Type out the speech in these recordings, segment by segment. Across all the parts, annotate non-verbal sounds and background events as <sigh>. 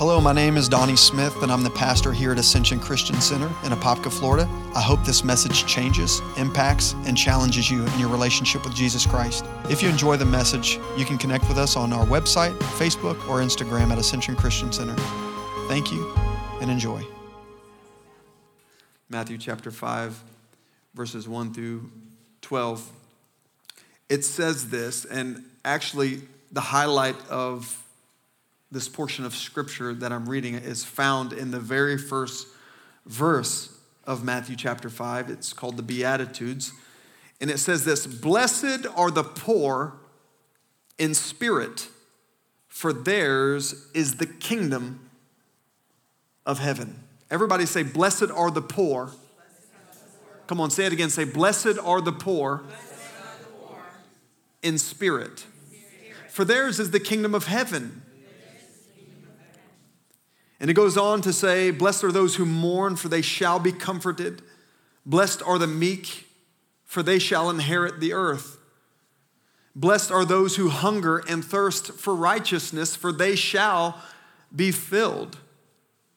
Hello, my name is Donnie Smith, and I'm the pastor here at Ascension Christian Center in Apopka, Florida. I hope this message changes, impacts, and challenges you in your relationship with Jesus Christ. If you enjoy the message, you can connect with us on our website, Facebook, or Instagram at Ascension Christian Center. Thank you and enjoy. Matthew chapter 5, verses 1 through 12. It says this, and actually, the highlight of this portion of scripture that I'm reading is found in the very first verse of Matthew chapter 5. It's called the Beatitudes. And it says this Blessed are the poor in spirit, for theirs is the kingdom of heaven. Everybody say, Blessed are the poor. Come on, say it again. Say, Blessed are the poor, in spirit, for theirs is the kingdom of heaven. And it goes on to say, Blessed are those who mourn, for they shall be comforted. Blessed are the meek, for they shall inherit the earth. Blessed are those who hunger and thirst for righteousness, for they shall be filled.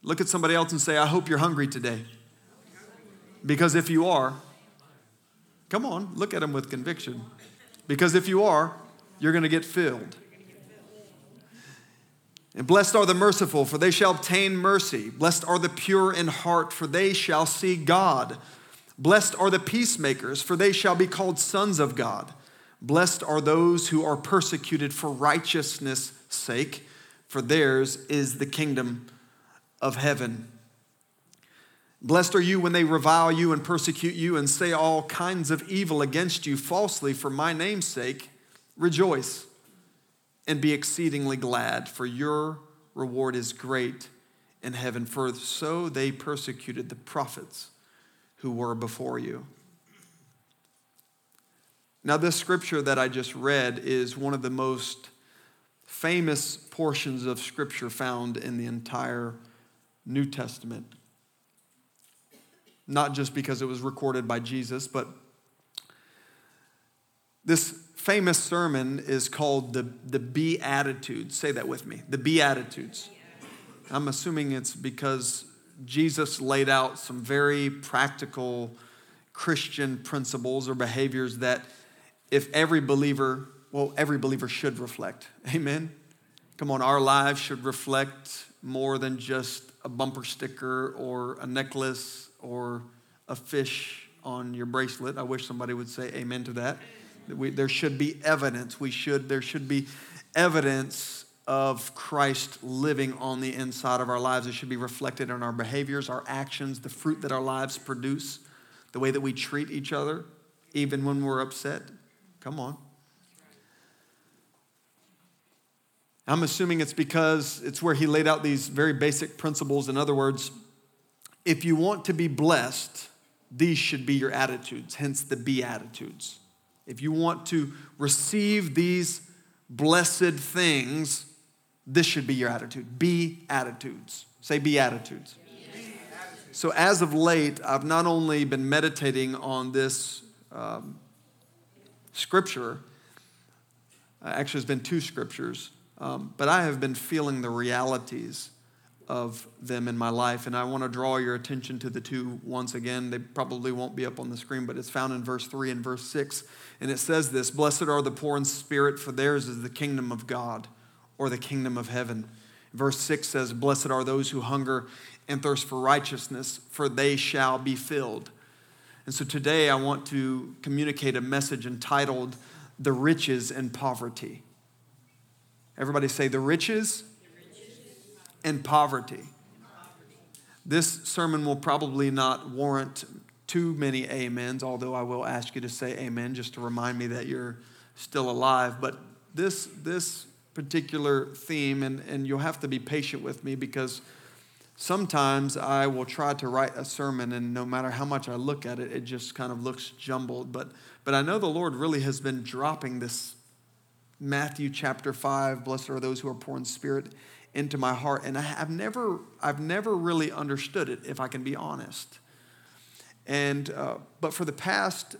Look at somebody else and say, I hope you're hungry today. Because if you are, come on, look at them with conviction. Because if you are, you're going to get filled. And blessed are the merciful, for they shall obtain mercy. Blessed are the pure in heart, for they shall see God. Blessed are the peacemakers, for they shall be called sons of God. Blessed are those who are persecuted for righteousness' sake, for theirs is the kingdom of heaven. Blessed are you when they revile you and persecute you and say all kinds of evil against you falsely for my name's sake. Rejoice and be exceedingly glad, for your reward is great in heaven. For so they persecuted the prophets who were before you. Now, this scripture that I just read is one of the most famous portions of scripture found in the entire New Testament. Not just because it was recorded by Jesus, but this famous sermon is called the, the Beatitudes. Say that with me the Beatitudes. I'm assuming it's because Jesus laid out some very practical Christian principles or behaviors that if every believer, well, every believer should reflect. Amen? Come on, our lives should reflect more than just a bumper sticker or a necklace or a fish on your bracelet. I wish somebody would say amen to that. We, there should be evidence. We should, there should be evidence of Christ living on the inside of our lives. It should be reflected in our behaviors, our actions, the fruit that our lives produce, the way that we treat each other, even when we're upset. Come on. I'm assuming it's because it's where he laid out these very basic principles. In other words, if you want to be blessed, these should be your attitudes, hence the Beatitudes. If you want to receive these blessed things, this should be your attitude. Be attitudes. Say be attitudes. So, as of late, I've not only been meditating on this um, scripture, actually, it's been two scriptures, um, but I have been feeling the realities of them in my life. And I want to draw your attention to the two once again. They probably won't be up on the screen, but it's found in verse 3 and verse 6. And it says this Blessed are the poor in spirit, for theirs is the kingdom of God or the kingdom of heaven. Verse 6 says, Blessed are those who hunger and thirst for righteousness, for they shall be filled. And so today I want to communicate a message entitled The Riches and Poverty. Everybody say, The riches and poverty. This sermon will probably not warrant too many amens, although I will ask you to say amen just to remind me that you're still alive. But this, this particular theme, and, and you'll have to be patient with me because sometimes I will try to write a sermon, and no matter how much I look at it, it just kind of looks jumbled. But, but I know the Lord really has been dropping this Matthew chapter 5, blessed are those who are poor in spirit into my heart. And I have never, I've never really understood it, if I can be honest. And, uh, but for the past,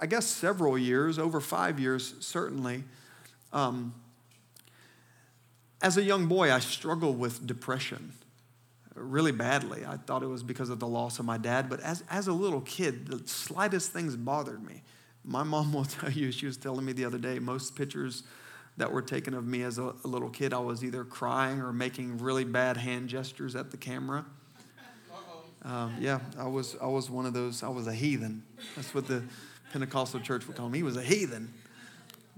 I guess, several years, over five years certainly, um, as a young boy, I struggled with depression really badly. I thought it was because of the loss of my dad, but as, as a little kid, the slightest things bothered me. My mom will <laughs> tell you, she was telling me the other day, most pictures that were taken of me as a, a little kid, I was either crying or making really bad hand gestures at the camera. Um, yeah, I was, I was one of those, I was a heathen. That's what the Pentecostal church would call me. He was a heathen.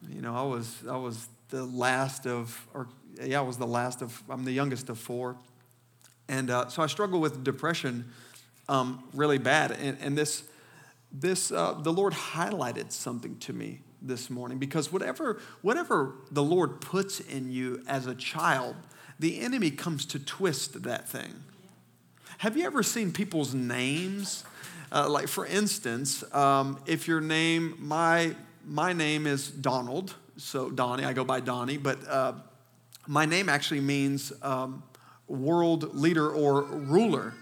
You know, I was, I was the last of, or yeah, I was the last of, I'm the youngest of four. And uh, so I struggled with depression um, really bad. And, and this, this uh, the Lord highlighted something to me this morning because whatever, whatever the Lord puts in you as a child, the enemy comes to twist that thing. Have you ever seen people's names? Uh, like, for instance, um, if your name, my, my name is Donald, so Donnie, I go by Donnie, but uh, my name actually means um, world leader or ruler.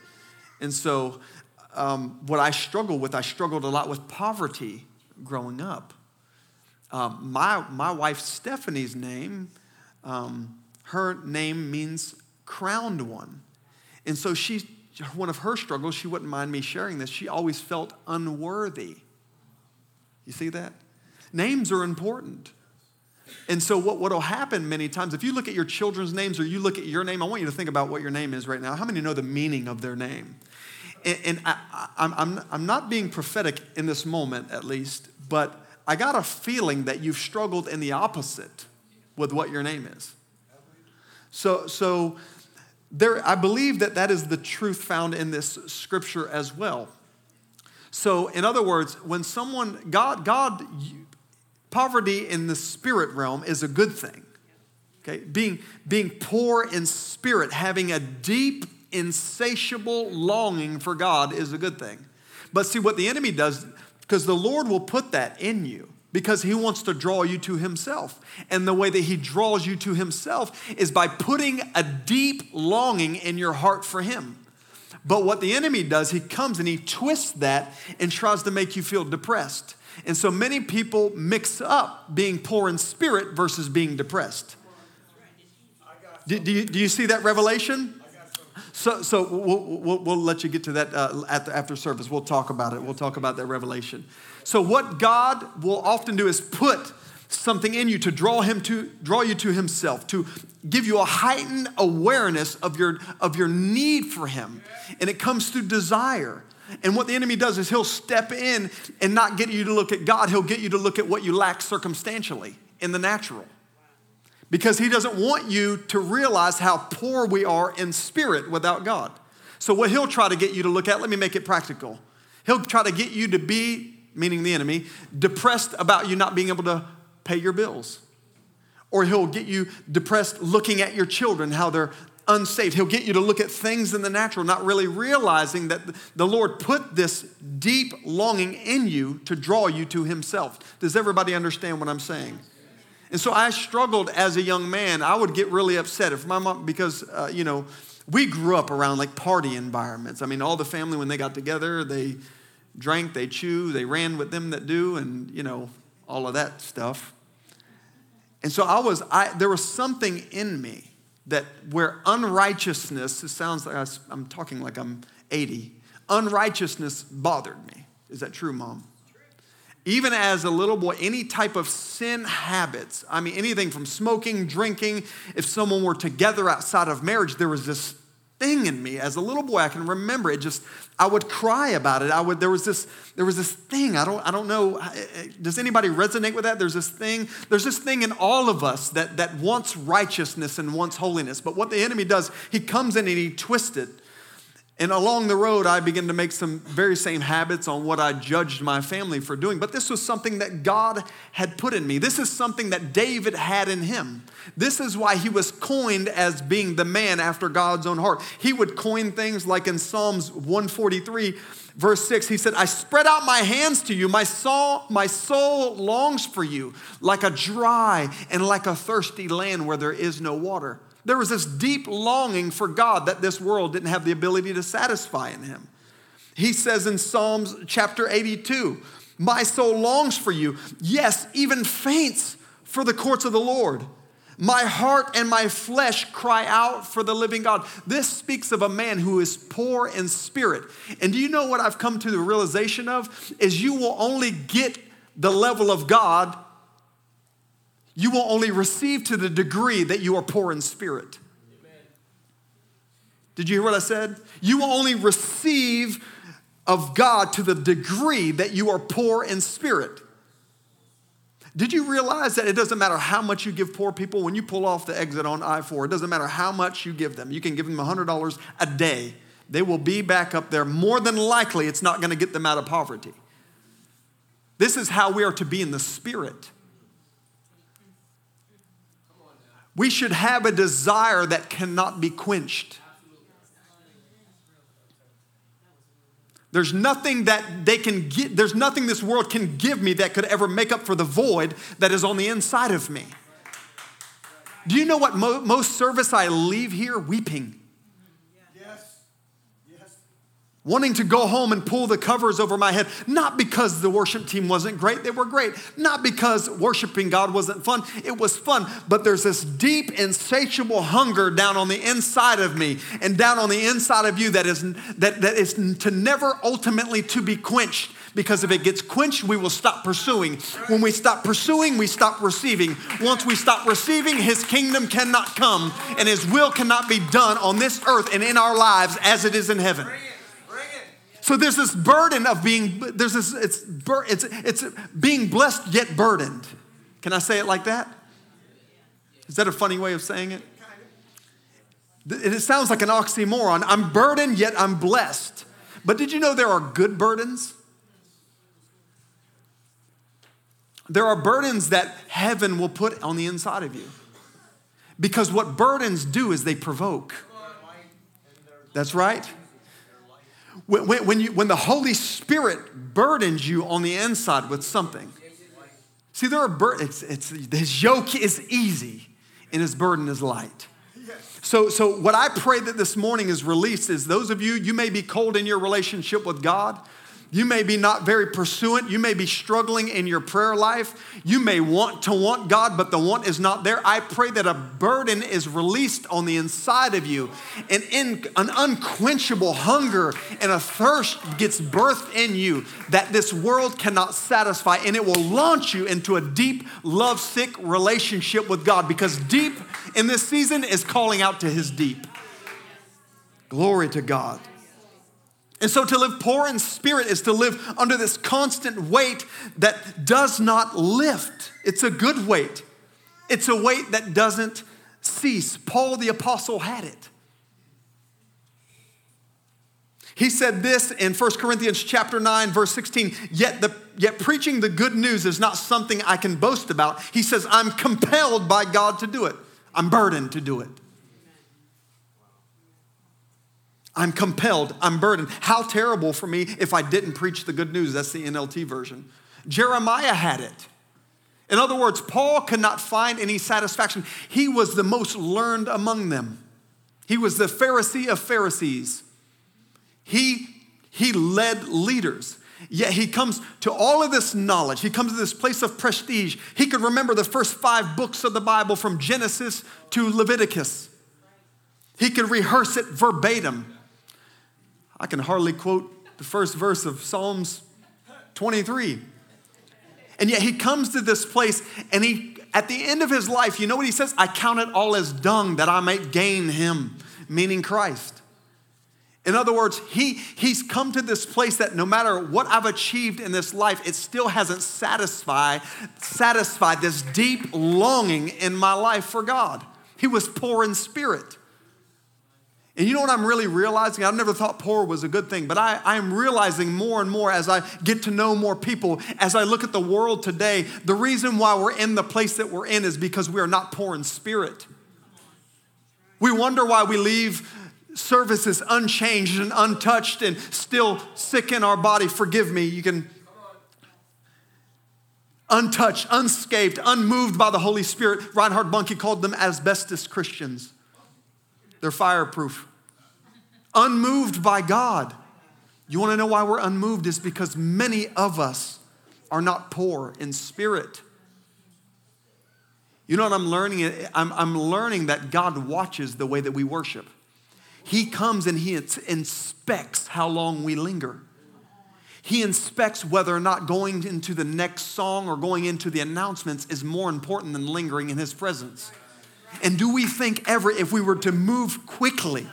And so, um, what I struggle with, I struggled a lot with poverty growing up. Um, my, my wife Stephanie's name, um, her name means crowned one. And so she, one of her struggles, she wouldn't mind me sharing this, she always felt unworthy. You see that? Names are important. And so, what will happen many times, if you look at your children's names or you look at your name, I want you to think about what your name is right now. How many know the meaning of their name? And, and I, am I'm, I'm not being prophetic in this moment, at least, but I got a feeling that you've struggled in the opposite with what your name is. So, so there, I believe that that is the truth found in this scripture as well. So, in other words, when someone, God, God, poverty in the spirit realm is a good thing. Okay, being, being poor in spirit, having a deep, insatiable longing for God is a good thing. But see, what the enemy does, because the Lord will put that in you because he wants to draw you to himself. And the way that he draws you to himself is by putting a deep longing in your heart for him. But what the enemy does, he comes and he twists that and tries to make you feel depressed. And so many people mix up being poor in spirit versus being depressed. Do, do, you, do you see that revelation? So, so we'll, we'll, we'll, let you get to that uh, the, after service. We'll talk about it. We'll talk about that revelation. So, what God will often do is put something in you to draw him to draw you to himself to give you a heightened awareness of your of your need for him and it comes through desire and what the enemy does is he'll step in and not get you to look at god he'll get you to look at what you lack circumstantially in the natural because he doesn't want you to realize how poor we are in spirit without God. So, what he'll try to get you to look at, let me make it practical. He'll try to get you to be, meaning the enemy, depressed about you not being able to pay your bills. Or he'll get you depressed looking at your children, how they're unsaved. He'll get you to look at things in the natural, not really realizing that the Lord put this deep longing in you to draw you to himself. Does everybody understand what I'm saying? And so I struggled as a young man. I would get really upset if my mom, because, uh, you know, we grew up around like party environments. I mean, all the family, when they got together, they drank, they chewed, they ran with them that do, and, you know, all of that stuff. And so I was, I, there was something in me that where unrighteousness, it sounds like I, I'm talking like I'm 80, unrighteousness bothered me. Is that true, mom? Even as a little boy, any type of sin habits, I mean, anything from smoking, drinking, if someone were together outside of marriage, there was this thing in me as a little boy i can remember it just i would cry about it. I would there was this there was this thing i don't i don't know does anybody resonate with that? There's this thing there's this thing in all of us that that wants righteousness and wants holiness but what the enemy does he comes in and he twists it and along the road, I began to make some very same habits on what I judged my family for doing. But this was something that God had put in me. This is something that David had in him. This is why he was coined as being the man after God's own heart. He would coin things like in Psalms 143, verse 6, he said, I spread out my hands to you. My soul, my soul longs for you like a dry and like a thirsty land where there is no water. There was this deep longing for God that this world didn't have the ability to satisfy in him. He says in Psalms chapter 82, My soul longs for you, yes, even faints for the courts of the Lord. My heart and my flesh cry out for the living God. This speaks of a man who is poor in spirit. And do you know what I've come to the realization of? Is you will only get the level of God, you will only receive to the degree that you are poor in spirit. Did you hear what I said? You will only receive of God to the degree that you are poor in spirit. Did you realize that it doesn't matter how much you give poor people when you pull off the exit on I 4? It doesn't matter how much you give them. You can give them $100 a day. They will be back up there. More than likely, it's not going to get them out of poverty. This is how we are to be in the spirit. We should have a desire that cannot be quenched. There's nothing that they can get, there's nothing this world can give me that could ever make up for the void that is on the inside of me. Do you know what mo- most service I leave here weeping? Wanting to go home and pull the covers over my head, not because the worship team wasn't great, they were great, not because worshiping God wasn't fun, it was fun, but there's this deep, insatiable hunger down on the inside of me and down on the inside of you that is, that, that is to never ultimately to be quenched. Because if it gets quenched, we will stop pursuing. When we stop pursuing, we stop receiving. Once we stop receiving, His kingdom cannot come and His will cannot be done on this earth and in our lives as it is in heaven. So there's this burden of being, there's this, it's, it's, it's being blessed yet burdened. Can I say it like that? Is that a funny way of saying it? It sounds like an oxymoron. I'm burdened, yet I'm blessed. But did you know there are good burdens? There are burdens that heaven will put on the inside of you. Because what burdens do is they provoke. That's right. When, when, you, when the Holy Spirit burdens you on the inside with something, see, there are burdens, it's, it's, his yoke is easy and his burden is light. So, so, what I pray that this morning is released is those of you, you may be cold in your relationship with God. You may be not very pursuant. You may be struggling in your prayer life. You may want to want God, but the want is not there. I pray that a burden is released on the inside of you, and in an unquenchable hunger and a thirst gets birthed in you that this world cannot satisfy, and it will launch you into a deep, lovesick relationship with God because deep in this season is calling out to his deep. Glory to God. And so to live poor in spirit is to live under this constant weight that does not lift. It's a good weight. It's a weight that doesn't cease. Paul the apostle had it. He said this in 1 Corinthians chapter 9 verse 16, yet the yet preaching the good news is not something I can boast about. He says I'm compelled by God to do it. I'm burdened to do it. I'm compelled, I'm burdened. How terrible for me if I didn't preach the good news. That's the NLT version. Jeremiah had it. In other words, Paul could not find any satisfaction. He was the most learned among them. He was the Pharisee of Pharisees. He, he led leaders. Yet he comes to all of this knowledge. He comes to this place of prestige. He could remember the first five books of the Bible from Genesis to Leviticus. He could rehearse it verbatim. I can hardly quote the first verse of Psalms 23. And yet he comes to this place and he, at the end of his life, you know what he says? I count it all as dung that I might gain him, meaning Christ. In other words, he, he's come to this place that no matter what I've achieved in this life, it still hasn't satisfied, satisfied this deep longing in my life for God. He was poor in spirit. And you know what I'm really realizing? I've never thought poor was a good thing, but I, I'm realizing more and more as I get to know more people, as I look at the world today, the reason why we're in the place that we're in is because we are not poor in spirit. We wonder why we leave services unchanged and untouched and still sick in our body. Forgive me, you can. Untouched, unscathed, unmoved by the Holy Spirit. Reinhard Bonnke called them asbestos Christians. They're fireproof. Unmoved by God. You want to know why we're unmoved? Is because many of us are not poor in spirit. You know what I'm learning? I'm, I'm learning that God watches the way that we worship. He comes and He inspects how long we linger. He inspects whether or not going into the next song or going into the announcements is more important than lingering in His presence. And do we think ever, if we were to move quickly,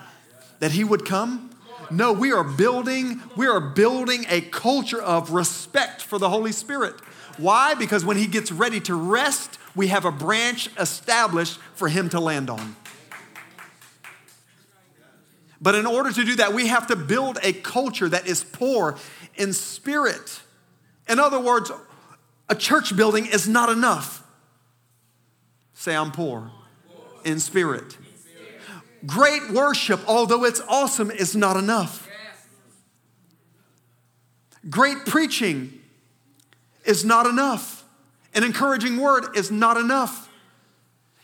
that He would come? No, we are building, we are building a culture of respect for the Holy Spirit. Why? Because when He gets ready to rest, we have a branch established for Him to land on. But in order to do that, we have to build a culture that is poor in spirit. In other words, a church building is not enough. Say, I'm poor in spirit. Great worship, although it's awesome, is not enough. Great preaching is not enough. An encouraging word is not enough.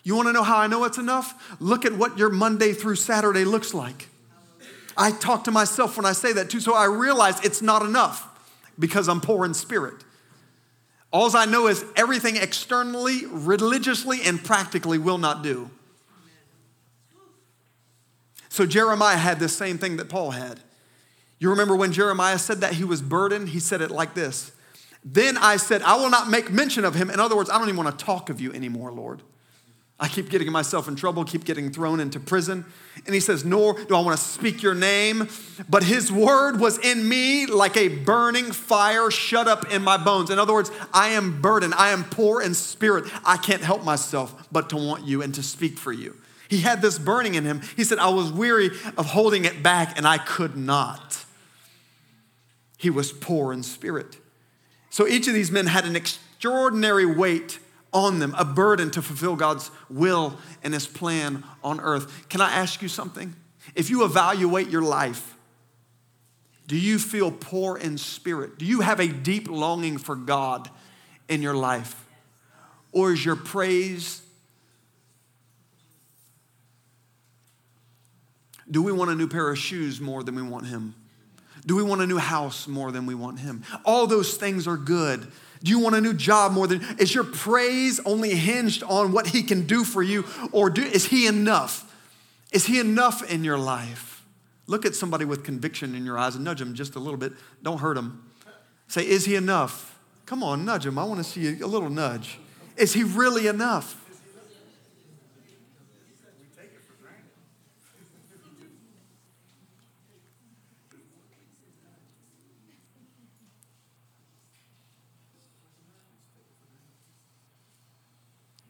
You want to know how I know it's enough? Look at what your Monday through Saturday looks like. I talk to myself when I say that too, so I realize it's not enough because I'm poor in spirit. All I know is everything externally, religiously, and practically will not do. So Jeremiah had the same thing that Paul had. You remember when Jeremiah said that he was burdened? He said it like this Then I said, I will not make mention of him. In other words, I don't even want to talk of you anymore, Lord. I keep getting myself in trouble, keep getting thrown into prison. And he says, Nor do I want to speak your name, but his word was in me like a burning fire shut up in my bones. In other words, I am burdened. I am poor in spirit. I can't help myself but to want you and to speak for you. He had this burning in him. He said, I was weary of holding it back and I could not. He was poor in spirit. So each of these men had an extraordinary weight on them, a burden to fulfill God's will and his plan on earth. Can I ask you something? If you evaluate your life, do you feel poor in spirit? Do you have a deep longing for God in your life? Or is your praise? Do we want a new pair of shoes more than we want Him? Do we want a new house more than we want Him? All those things are good. Do you want a new job more than is your praise only hinged on what he can do for you or do, is he enough? Is he enough in your life? Look at somebody with conviction in your eyes and nudge them just a little bit. Don't hurt them. Say, is he enough? Come on, nudge him. I want to see a little nudge. Is he really enough?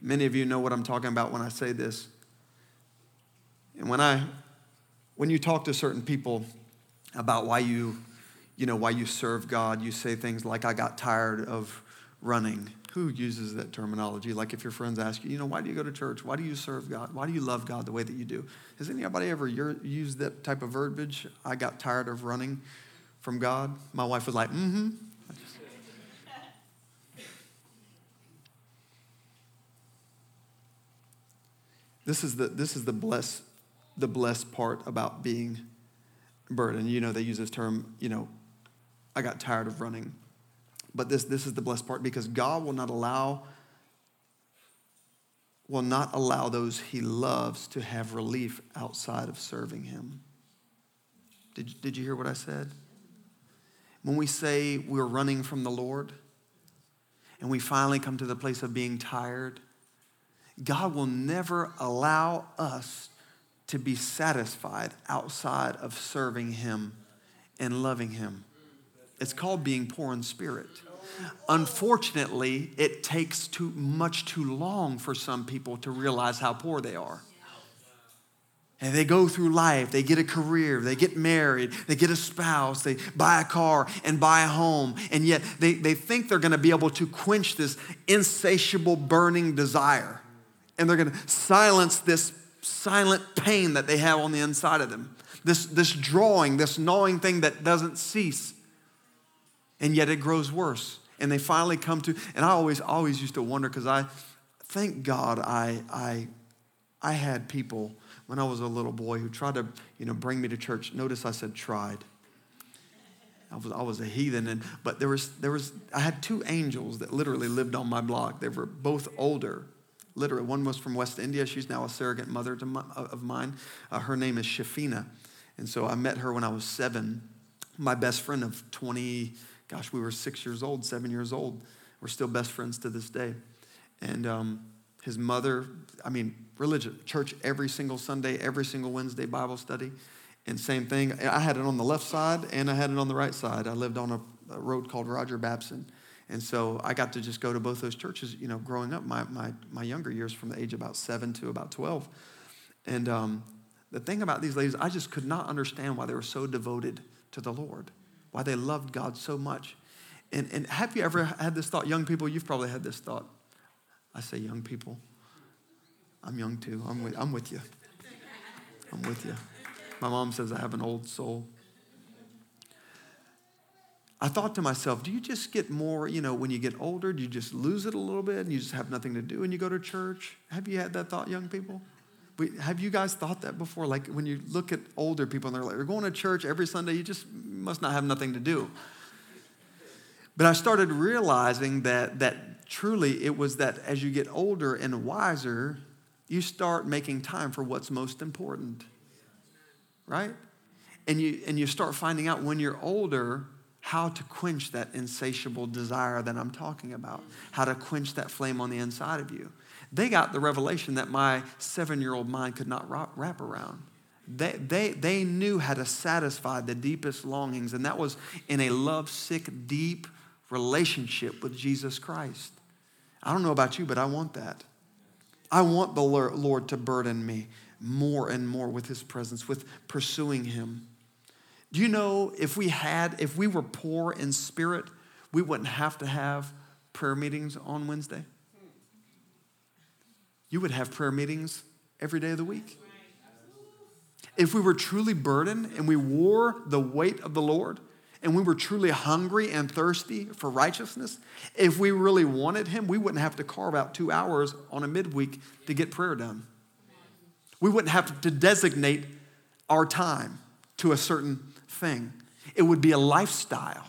Many of you know what I'm talking about when I say this. And when I when you talk to certain people about why you you know why you serve God, you say things like I got tired of running. Who uses that terminology? Like if your friends ask you, you know, why do you go to church? Why do you serve God? Why do you love God the way that you do? Has anybody ever used that type of verbiage? I got tired of running from God. My wife was like, mm-hmm. This is the, this is the blessed, the blessed part about being burdened. You know, they use this term, you know, I got tired of running. But this, this is the blessed part because God will not allow will not allow those he loves to have relief outside of serving him. Did, did you hear what I said? When we say we're running from the Lord and we finally come to the place of being tired, God will never allow us to be satisfied outside of serving Him and loving Him. It's called being poor in spirit. Unfortunately, it takes too much too long for some people to realize how poor they are. And they go through life, they get a career, they get married, they get a spouse, they buy a car and buy a home, and yet they, they think they're gonna be able to quench this insatiable burning desire and they're going to silence this silent pain that they have on the inside of them. This, this drawing, this gnawing thing that doesn't cease. And yet it grows worse. And they finally come to, and I always, always used to wonder because I, thank God I, I, I had people when I was a little boy who tried to, you know, bring me to church. Notice I said tried. I was, I was a heathen, and, but there was, there was, I had two angels that literally lived on my block. They were both older literally. One was from West India. She's now a surrogate mother my, of mine. Uh, her name is Shafina. And so I met her when I was seven. My best friend of 20, gosh, we were six years old, seven years old. We're still best friends to this day. And um, his mother, I mean, religion, church every single Sunday, every single Wednesday Bible study. And same thing, I had it on the left side and I had it on the right side. I lived on a, a road called Roger Babson. And so I got to just go to both those churches, you know, growing up, my, my, my younger years from the age about seven to about 12. And um, the thing about these ladies, I just could not understand why they were so devoted to the Lord, why they loved God so much. And, and have you ever had this thought? Young people, you've probably had this thought. I say young people. I'm young too. I'm with, I'm with you. I'm with you. My mom says I have an old soul. I thought to myself, do you just get more, you know, when you get older, do you just lose it a little bit and you just have nothing to do and you go to church? Have you had that thought, young people? Have you guys thought that before? Like when you look at older people and they're like, they're going to church every Sunday, you just must not have nothing to do. But I started realizing that, that truly it was that as you get older and wiser, you start making time for what's most important. Right? And you, and you start finding out when you're older, how to quench that insatiable desire that I'm talking about, how to quench that flame on the inside of you. They got the revelation that my seven year old mind could not wrap around. They, they, they knew how to satisfy the deepest longings, and that was in a love sick, deep relationship with Jesus Christ. I don't know about you, but I want that. I want the Lord to burden me more and more with His presence, with pursuing Him. Do you know if we had, if we were poor in spirit, we wouldn't have to have prayer meetings on Wednesday? You would have prayer meetings every day of the week. If we were truly burdened and we wore the weight of the Lord, and we were truly hungry and thirsty for righteousness, if we really wanted Him, we wouldn't have to carve out two hours on a midweek to get prayer done. We wouldn't have to designate our time to a certain thing, it would be a lifestyle.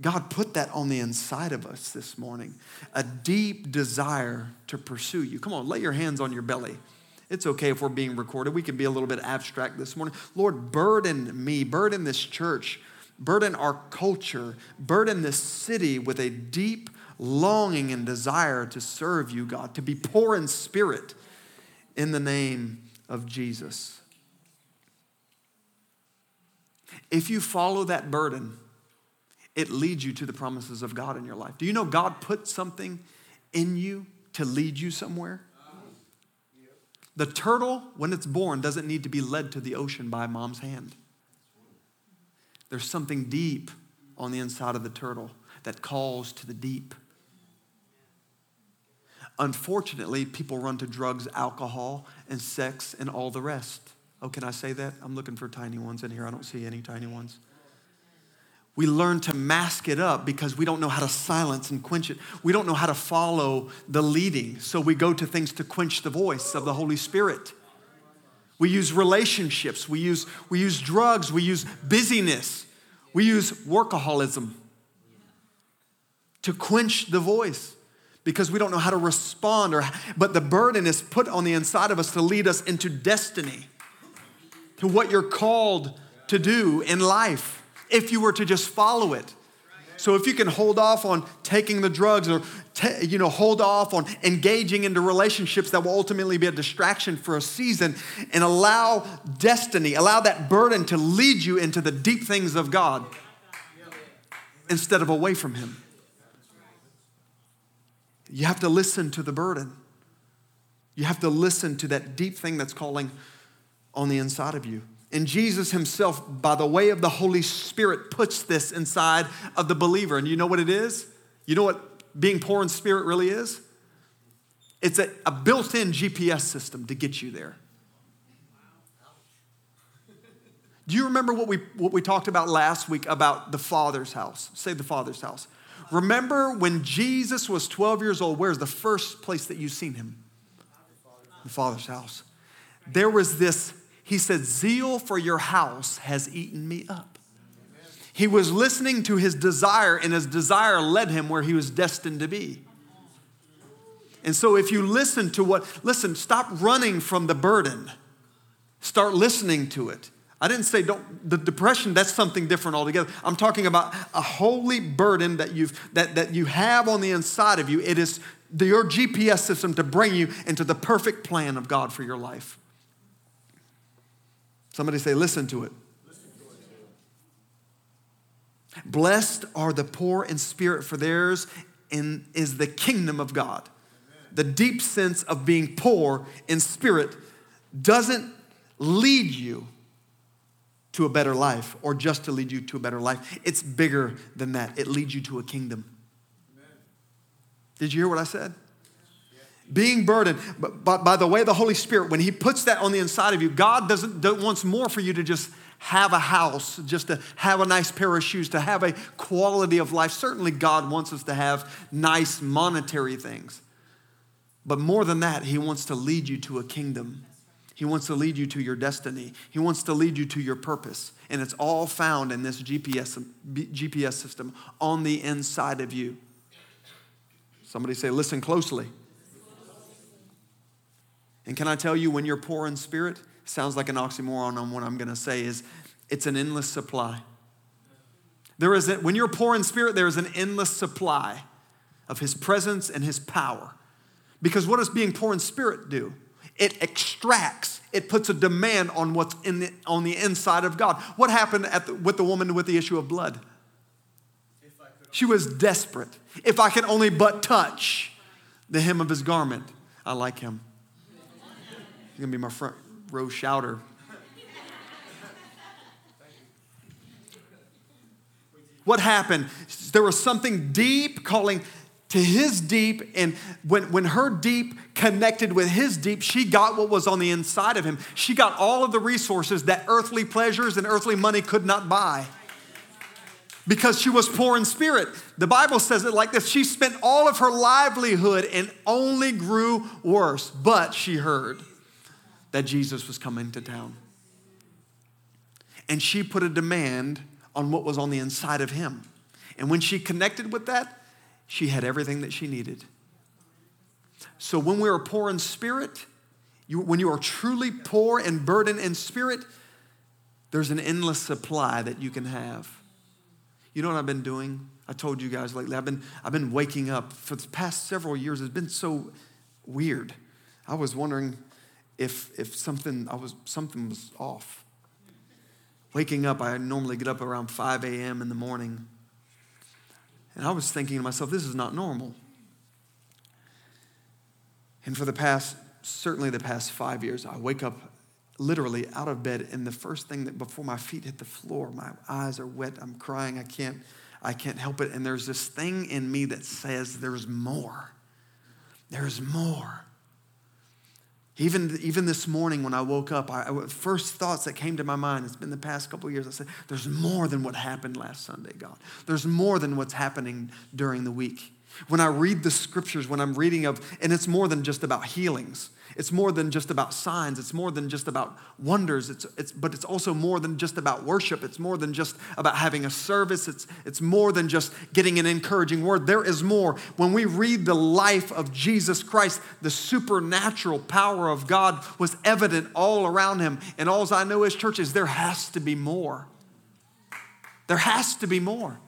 God put that on the inside of us this morning a deep desire to pursue you. Come on, lay your hands on your belly. It's okay if we're being recorded. We can be a little bit abstract this morning. Lord, burden me, burden this church, burden our culture, burden this city with a deep longing and desire to serve you, God, to be poor in spirit in the name of Jesus. If you follow that burden, it leads you to the promises of God in your life. Do you know God put something in you to lead you somewhere? The turtle, when it's born, doesn't need to be led to the ocean by mom's hand. There's something deep on the inside of the turtle that calls to the deep. Unfortunately, people run to drugs, alcohol, and sex, and all the rest. Oh, can I say that? I'm looking for tiny ones in here. I don't see any tiny ones. We learn to mask it up because we don't know how to silence and quench it. We don't know how to follow the leading. So we go to things to quench the voice of the Holy Spirit. We use relationships, we use, we use drugs, we use busyness, we use workaholism to quench the voice because we don't know how to respond or but the burden is put on the inside of us to lead us into destiny to what you're called to do in life if you were to just follow it. So if you can hold off on taking the drugs or t- you know hold off on engaging into relationships that will ultimately be a distraction for a season and allow destiny, allow that burden to lead you into the deep things of God instead of away from him. You have to listen to the burden. You have to listen to that deep thing that's calling on the inside of you. And Jesus himself, by the way of the Holy Spirit, puts this inside of the believer. And you know what it is? You know what being poor in spirit really is? It's a, a built in GPS system to get you there. Do you remember what we, what we talked about last week about the Father's house? Say the Father's house. Remember when Jesus was 12 years old, where's the first place that you've seen him? The Father's house. There was this he said, Zeal for your house has eaten me up. He was listening to his desire, and his desire led him where he was destined to be. And so if you listen to what, listen, stop running from the burden. Start listening to it. I didn't say don't the depression that's something different altogether. I'm talking about a holy burden that you've that, that you have on the inside of you. It is the, your GPS system to bring you into the perfect plan of God for your life. Somebody say, listen to it. Blessed are the poor in spirit, for theirs in, is the kingdom of God. Amen. The deep sense of being poor in spirit doesn't lead you to a better life or just to lead you to a better life. It's bigger than that, it leads you to a kingdom. Amen. Did you hear what I said? Being burdened, but, by the way, the Holy Spirit, when He puts that on the inside of you, God doesn't, doesn't wants more for you to just have a house, just to have a nice pair of shoes, to have a quality of life. Certainly, God wants us to have nice monetary things. But more than that, He wants to lead you to a kingdom he wants to lead you to your destiny. He wants to lead you to your purpose. And it's all found in this GPS, GPS system on the inside of you. Somebody say, listen closely. And can I tell you, when you're poor in spirit, sounds like an oxymoron on what I'm going to say, is it's an endless supply. There is a, when you're poor in spirit, there is an endless supply of his presence and his power. Because what does being poor in spirit do? It extracts, it puts a demand on what's in the, on the inside of God. What happened the, with the woman with the issue of blood? She was desperate. If I could only but touch the hem of his garment, I like him. He's gonna be my front row shouter. What happened? There was something deep calling to his deep. And when, when her deep connected with his deep, she got what was on the inside of him. She got all of the resources that earthly pleasures and earthly money could not buy. Because she was poor in spirit. The Bible says it like this She spent all of her livelihood and only grew worse. But she heard that Jesus was coming to town. And she put a demand on what was on the inside of him. And when she connected with that, she had everything that she needed. So when we are poor in spirit, you, when you are truly poor and burdened in spirit, there's an endless supply that you can have. You know what I've been doing? I told you guys lately, I've been, I've been waking up for the past several years. It's been so weird. I was wondering if, if something, I was, something was off. Waking up, I normally get up around 5 a.m. in the morning. And I was thinking to myself, this is not normal. And for the past, certainly the past five years, I wake up literally out of bed, and the first thing that before my feet hit the floor, my eyes are wet, I'm crying, I can't, I can't help it. And there's this thing in me that says, there's more. There's more. Even, even this morning when I woke up, I, I, first thoughts that came to my mind, it's been the past couple years, I said, there's more than what happened last Sunday, God. There's more than what's happening during the week. When I read the scriptures, when I'm reading of, and it's more than just about healings. It's more than just about signs. It's more than just about wonders. It's, it's, but it's also more than just about worship. It's more than just about having a service. It's, it's more than just getting an encouraging word. There is more. When we read the life of Jesus Christ, the supernatural power of God was evident all around him. And all I know as church is there has to be more. There has to be more.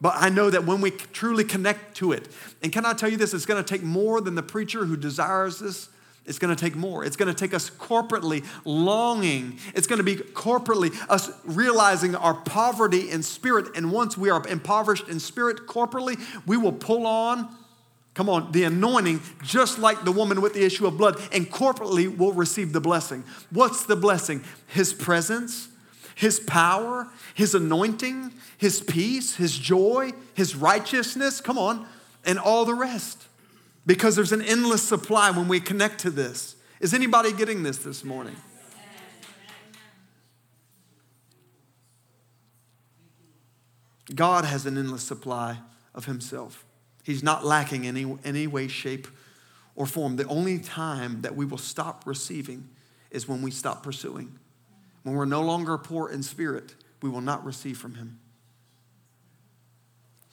But I know that when we truly connect to it, and can I tell you this? It's to take more than the preacher who desires this. It's to take more. It's to take us corporately longing. It's to be corporately us realizing our poverty in spirit. And once we are impoverished in spirit corporately, we will pull on, come on, the anointing, just like the woman with the issue of blood. And corporately, we'll receive the blessing. What's the blessing? His presence, His power, His anointing, his peace, his joy, his righteousness, come on, and all the rest. Because there's an endless supply when we connect to this. Is anybody getting this this morning? God has an endless supply of himself. He's not lacking in any, any way, shape, or form. The only time that we will stop receiving is when we stop pursuing. When we're no longer poor in spirit, we will not receive from him.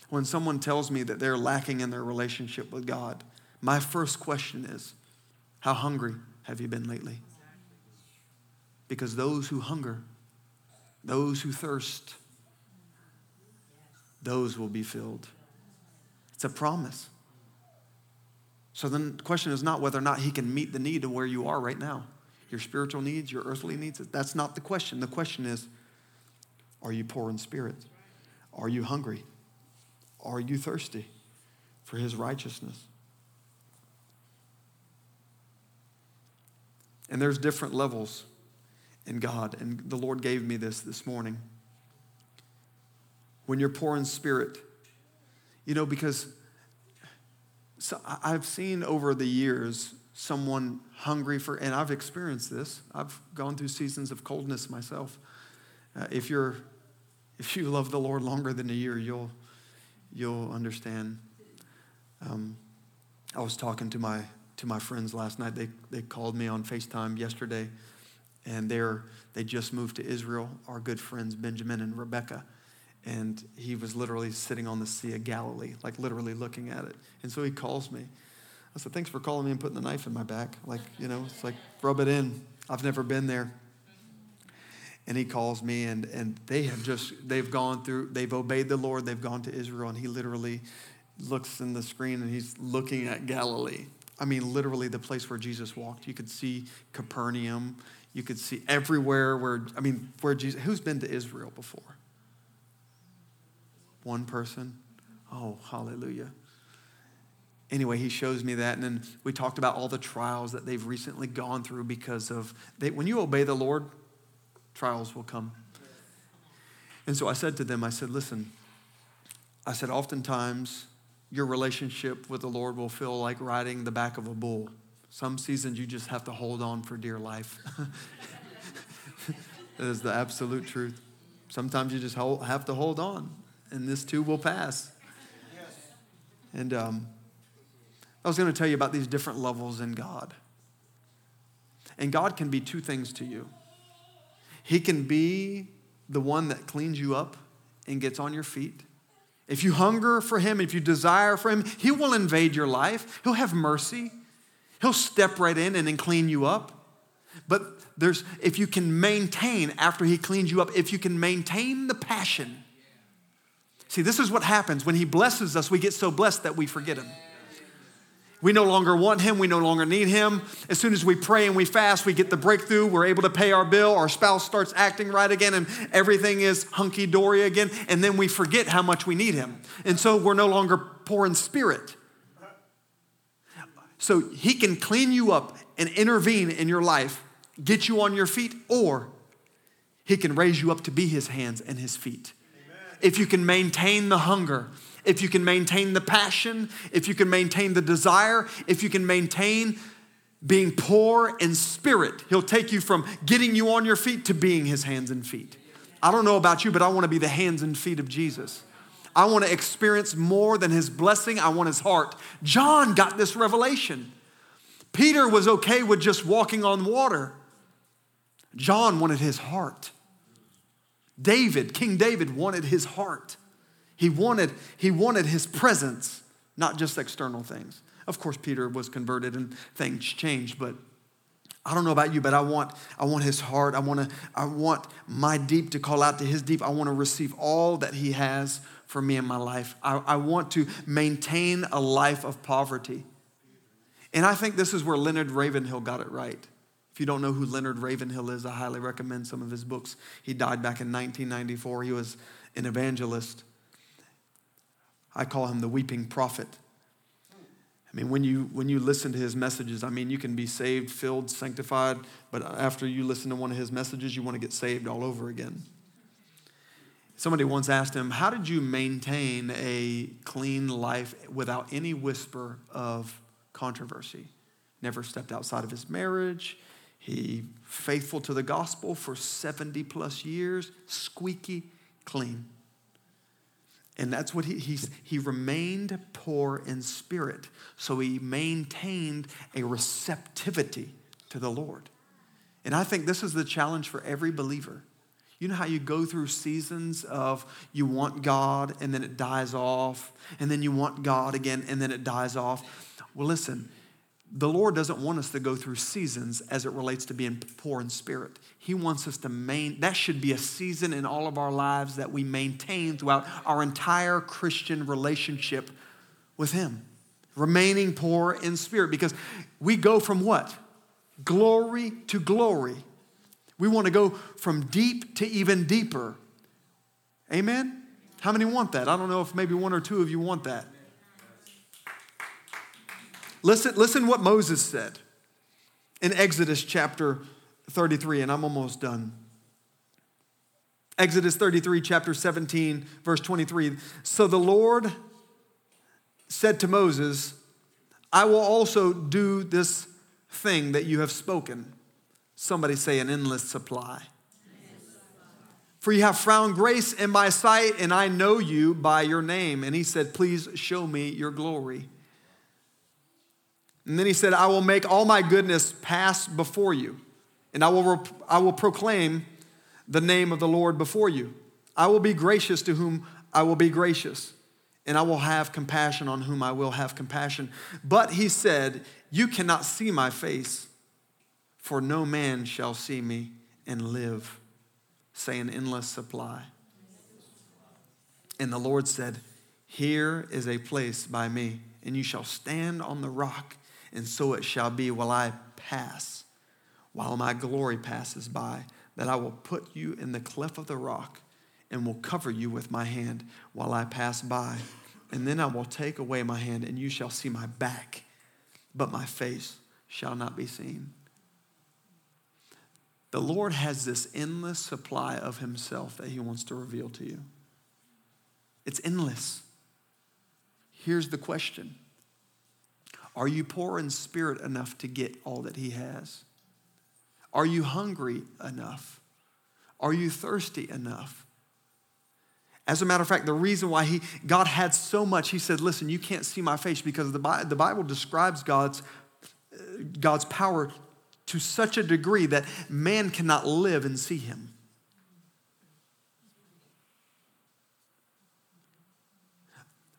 when someone tells me that they're lacking in their relationship with God, my first question is, How hungry have you been lately? Because those who hunger, those who thirst, those will be filled. It's a promise. So then the question is not whether or not he can meet the need of where you are right now. Your spiritual needs, your earthly needs, that's not the question. The question is, are you poor in spirit? Are you hungry? Are you thirsty for his righteousness? And there's different levels in God, and the Lord gave me this this morning. When you're poor in spirit, you know, because so I've seen over the years someone hungry for, and I've experienced this. I've gone through seasons of coldness myself. Uh, if you're, <laughs> if you love the Lord longer than a year, you'll, you'll understand. Um, I was talking to my to my friends last night. They they called me on Facetime yesterday, and they're they just moved to Israel. Our good friends Benjamin and Rebecca, and he was literally sitting on the Sea of Galilee, like literally looking at it. And so he calls me. I said, "Thanks for calling me and putting the knife in my back. Like you know, it's like rub it in. I've never been there." and he calls me and, and they have just they've gone through they've obeyed the lord. They've gone to israel and he literally looks in the screen and he's looking at galilee. I mean literally the place where jesus walked. You could see capernaum. You could see everywhere where i mean where jesus who's been to israel before? One person? Oh hallelujah anyway, he shows me that. And then we talked about all the trials that they've recently gone through because of, they, when you obey the Lord, trials will come. And so I said to them, I said, listen, I said, oftentimes your relationship with the Lord will feel like riding the back of a bull. Some seasons you just have to hold on for dear life. <laughs> that is the absolute truth. Sometimes you just have to hold on, and this too will pass. And um, I was going to tell you about these different levels in God. And God can be two things to you. He can be the one that cleans you up and gets on your feet. If you hunger for Him, if you desire for Him, He will invade your life. He'll have mercy. He'll step right in and then clean you up. But there's, if you can maintain after He cleans you up, if you can maintain the passion. See, this is what happens when He blesses us, we get so blessed that we forget Him. We no longer want him. We no longer need him. As soon as we pray and we fast, we get the breakthrough. We're able to pay our bill. Our spouse starts acting right again, and everything is hunky dory again. And then we forget how much we need him. And so we're no longer poor in spirit. So he can clean you up and intervene in your life, get you on your feet, or he can raise you up to be his hands and his feet. Amen. If you can maintain the hunger if you can maintain the passion, if you can maintain the desire, if you can maintain being poor in spirit, He'll take you from getting you on your feet to being His hands and feet. I don't know about you, but I want to be the hands and feet of Jesus. I want to experience more than His blessing, I want His heart. John got this revelation. Peter was okay with just walking on water. John wanted his heart. David, King David, wanted his heart. He wanted, he wanted his presence, not just external things. Of course, Peter was converted and things changed, but I don't know about you, but I want, I want his heart. I want, to, I want my deep to call out to his deep. I want to receive all that he has for me in my life. I, I want to maintain a life of poverty. And I think this is where Leonard Ravenhill got it right. If you don't know who Leonard Ravenhill is, I highly recommend some of his books. He died back in 1994. He was an evangelist. I call him the weeping prophet. I mean, when you, when you listen to his messages, I mean, you can be saved, filled, sanctified, but after you listen to one of his messages, you want to get saved all over again. Somebody once asked him, How did you maintain a clean life without any whisper of controversy? Never stepped outside of his marriage. He faithful to the gospel for 70 plus years, squeaky clean. And that's what he, he's, he remained poor in spirit. So he maintained a receptivity to the Lord. And I think this is the challenge for every believer. You know how you go through seasons of you want God and then it dies off, and then you want God again and then it dies off? Well, listen, the Lord doesn't want us to go through seasons as it relates to being poor in spirit. He wants us to main that should be a season in all of our lives that we maintain throughout our entire Christian relationship with him. Remaining poor in spirit because we go from what? Glory to glory. We want to go from deep to even deeper. Amen? How many want that? I don't know if maybe one or two of you want that. Listen, listen what Moses said in Exodus chapter 33, and I'm almost done. Exodus 33, chapter 17, verse 23. So the Lord said to Moses, I will also do this thing that you have spoken. Somebody say an endless supply. For you have found grace in my sight, and I know you by your name. And he said, Please show me your glory. And then he said, I will make all my goodness pass before you, and I will, I will proclaim the name of the Lord before you. I will be gracious to whom I will be gracious, and I will have compassion on whom I will have compassion. But he said, You cannot see my face, for no man shall see me and live. Say an endless supply. And the Lord said, Here is a place by me, and you shall stand on the rock and so it shall be while I pass, while my glory passes by, that I will put you in the cleft of the rock and will cover you with my hand while I pass by. And then I will take away my hand, and you shall see my back, but my face shall not be seen. The Lord has this endless supply of Himself that He wants to reveal to you. It's endless. Here's the question are you poor in spirit enough to get all that He has? Are you hungry enough? Are you thirsty enough? As a matter of fact, the reason why he, God had so much, he said, Listen, you can't see my face because the, Bible, the Bible describes God's, God's power to such a degree that man cannot live and see him.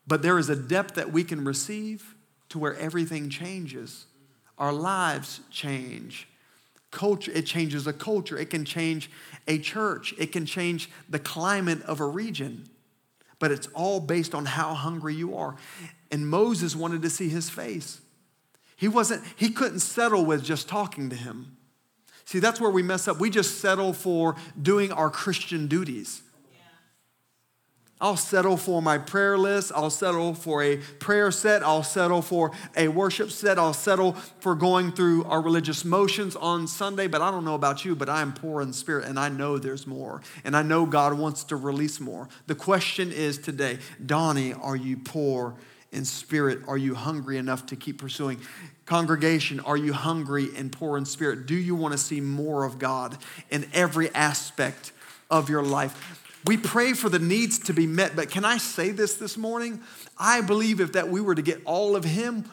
But there is a depth that we can receive to where everything changes. Our lives change. Culture, it changes a culture. It can change a church. It can change the climate of a region. But it's all based on how hungry you are. And Moses wanted to see his face. He wasn't, he couldn't settle with just talking to him. See, that's where we mess up. We just settle for doing our Christian duties. I'll settle for my prayer list. I'll settle for a prayer set. I'll settle for a worship set. I'll settle for going through our religious motions on Sunday. But I don't know about you, but I am poor in spirit and I know there's more. And I know God wants to release more. The question is today Donnie, are you poor in spirit? Are you hungry enough to keep pursuing? Congregation, are you hungry and poor in spirit? Do you want to see more of God in every aspect of your life? We pray for the needs to be met, but can I say this this morning? I believe if that we were to get all of him,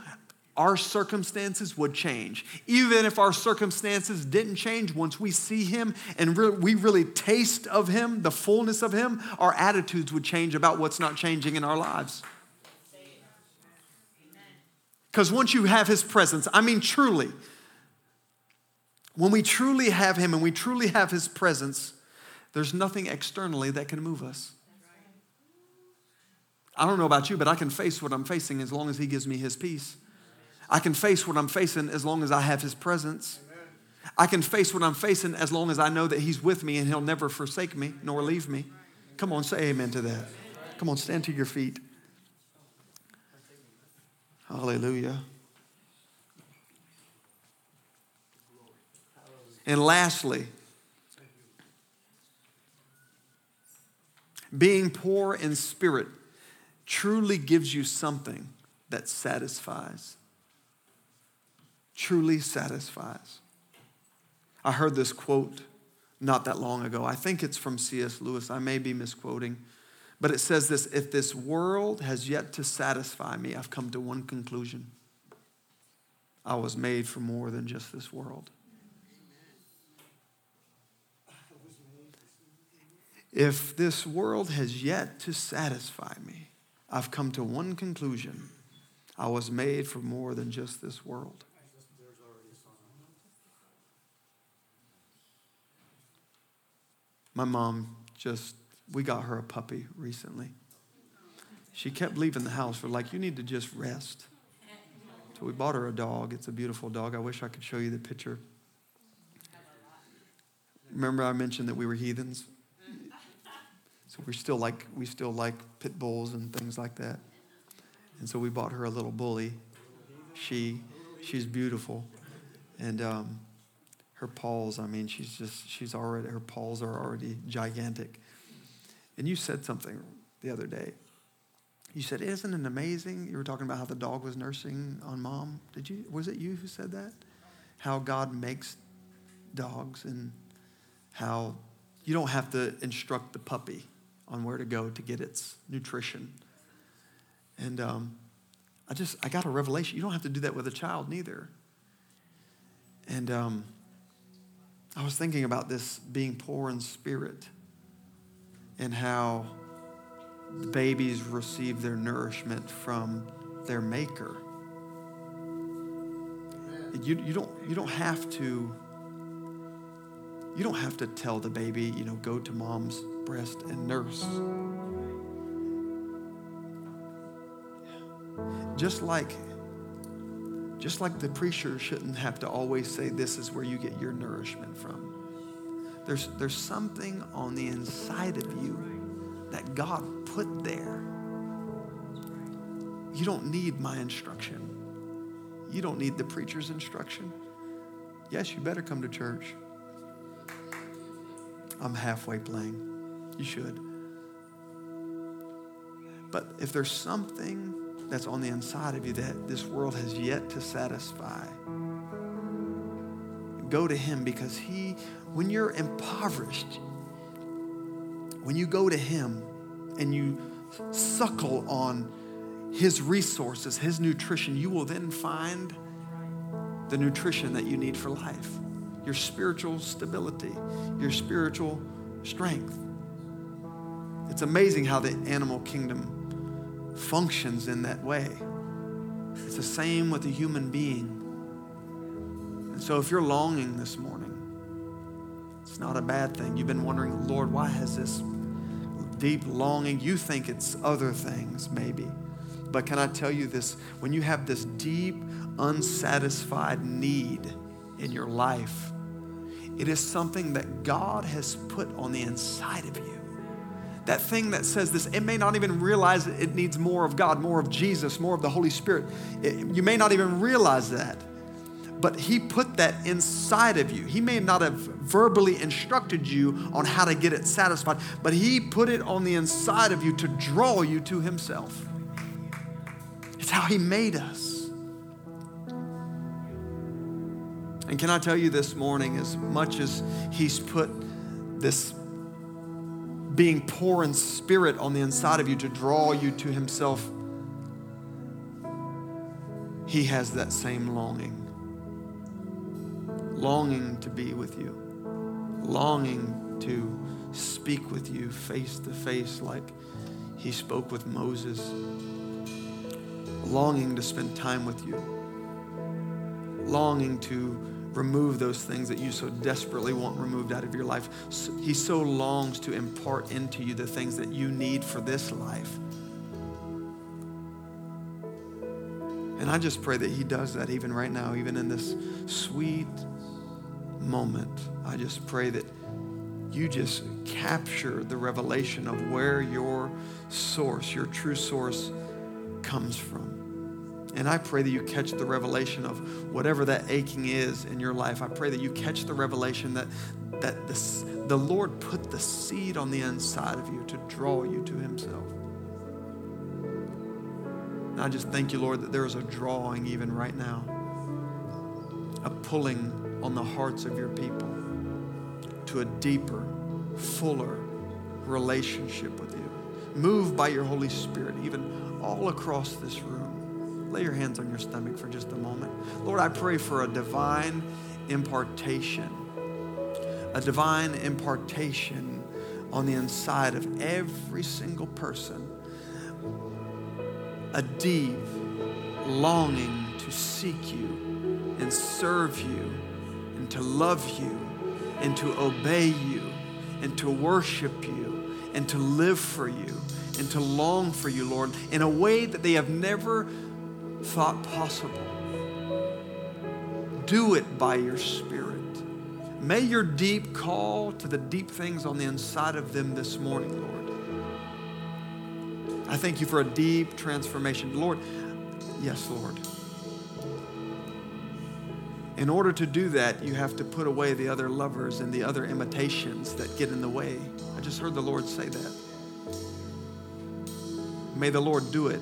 our circumstances would change. Even if our circumstances didn't change, once we see him and re- we really taste of him, the fullness of him, our attitudes would change about what's not changing in our lives. Because once you have his presence, I mean, truly, when we truly have him and we truly have his presence, there's nothing externally that can move us. I don't know about you, but I can face what I'm facing as long as He gives me His peace. I can face what I'm facing as long as I have His presence. I can face what I'm facing as long as I know that He's with me and He'll never forsake me nor leave me. Come on, say amen to that. Come on, stand to your feet. Hallelujah. And lastly, Being poor in spirit truly gives you something that satisfies. Truly satisfies. I heard this quote not that long ago. I think it's from C.S. Lewis. I may be misquoting. But it says this If this world has yet to satisfy me, I've come to one conclusion I was made for more than just this world. If this world has yet to satisfy me, I've come to one conclusion I was made for more than just this world. My mom just, we got her a puppy recently. She kept leaving the house. We're like, you need to just rest. So we bought her a dog. It's a beautiful dog. I wish I could show you the picture. Remember I mentioned that we were heathens? So we're still like we still like pit bulls and things like that. And so we bought her a little bully. She she's beautiful. And um, her paws, I mean, she's just she's already her paws are already gigantic. And you said something the other day. You said, Isn't it amazing? You were talking about how the dog was nursing on mom. Did you was it you who said that? How God makes dogs and how you don't have to instruct the puppy on where to go to get its nutrition. And um, I just, I got a revelation. You don't have to do that with a child, neither. And um, I was thinking about this being poor in spirit and how the babies receive their nourishment from their maker. You, you, don't, you don't have to you don't have to tell the baby, you know, go to mom's breast and nurse. Just like just like the preacher shouldn't have to always say this is where you get your nourishment from. There's, there's something on the inside of you that God put there. You don't need my instruction. You don't need the preacher's instruction. Yes, you better come to church. I'm halfway playing. You should. But if there's something that's on the inside of you that this world has yet to satisfy, go to Him because He, when you're impoverished, when you go to Him and you suckle on His resources, His nutrition, you will then find the nutrition that you need for life your spiritual stability, your spiritual strength. It's amazing how the animal kingdom functions in that way. It's the same with a human being. And so if you're longing this morning, it's not a bad thing. You've been wondering, Lord, why has this deep longing? You think it's other things, maybe. But can I tell you this? When you have this deep, unsatisfied need in your life, it is something that God has put on the inside of you. That thing that says this, it may not even realize it needs more of God, more of Jesus, more of the Holy Spirit. It, you may not even realize that. But He put that inside of you. He may not have verbally instructed you on how to get it satisfied, but He put it on the inside of you to draw you to Himself. It's how He made us. And can I tell you this morning, as much as He's put this being poor in spirit on the inside of you to draw you to Himself, He has that same longing. Longing to be with you, longing to speak with you face to face like He spoke with Moses, longing to spend time with you, longing to remove those things that you so desperately want removed out of your life. He so longs to impart into you the things that you need for this life. And I just pray that He does that even right now, even in this sweet moment. I just pray that you just capture the revelation of where your source, your true source, comes from. And I pray that you catch the revelation of whatever that aching is in your life. I pray that you catch the revelation that, that this, the Lord put the seed on the inside of you to draw you to Himself. And I just thank you, Lord, that there is a drawing even right now, a pulling on the hearts of your people to a deeper, fuller relationship with you. Move by your Holy Spirit, even all across this room. Lay your hands on your stomach for just a moment. Lord, I pray for a divine impartation, a divine impartation on the inside of every single person a deep longing to seek you and serve you and to love you and to obey you and to worship you and to live for you and to long for you, Lord, in a way that they have never thought possible. Do it by your Spirit. May your deep call to the deep things on the inside of them this morning, Lord. I thank you for a deep transformation. Lord, yes, Lord. In order to do that, you have to put away the other lovers and the other imitations that get in the way. I just heard the Lord say that. May the Lord do it.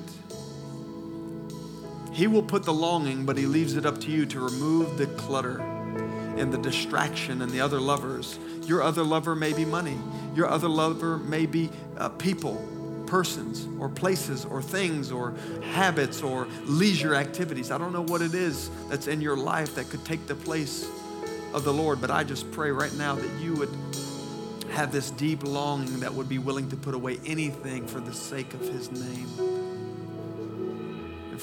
He will put the longing, but He leaves it up to you to remove the clutter and the distraction and the other lovers. Your other lover may be money, your other lover may be uh, people persons or places or things or habits or leisure activities. I don't know what it is that's in your life that could take the place of the Lord, but I just pray right now that you would have this deep longing that would be willing to put away anything for the sake of His name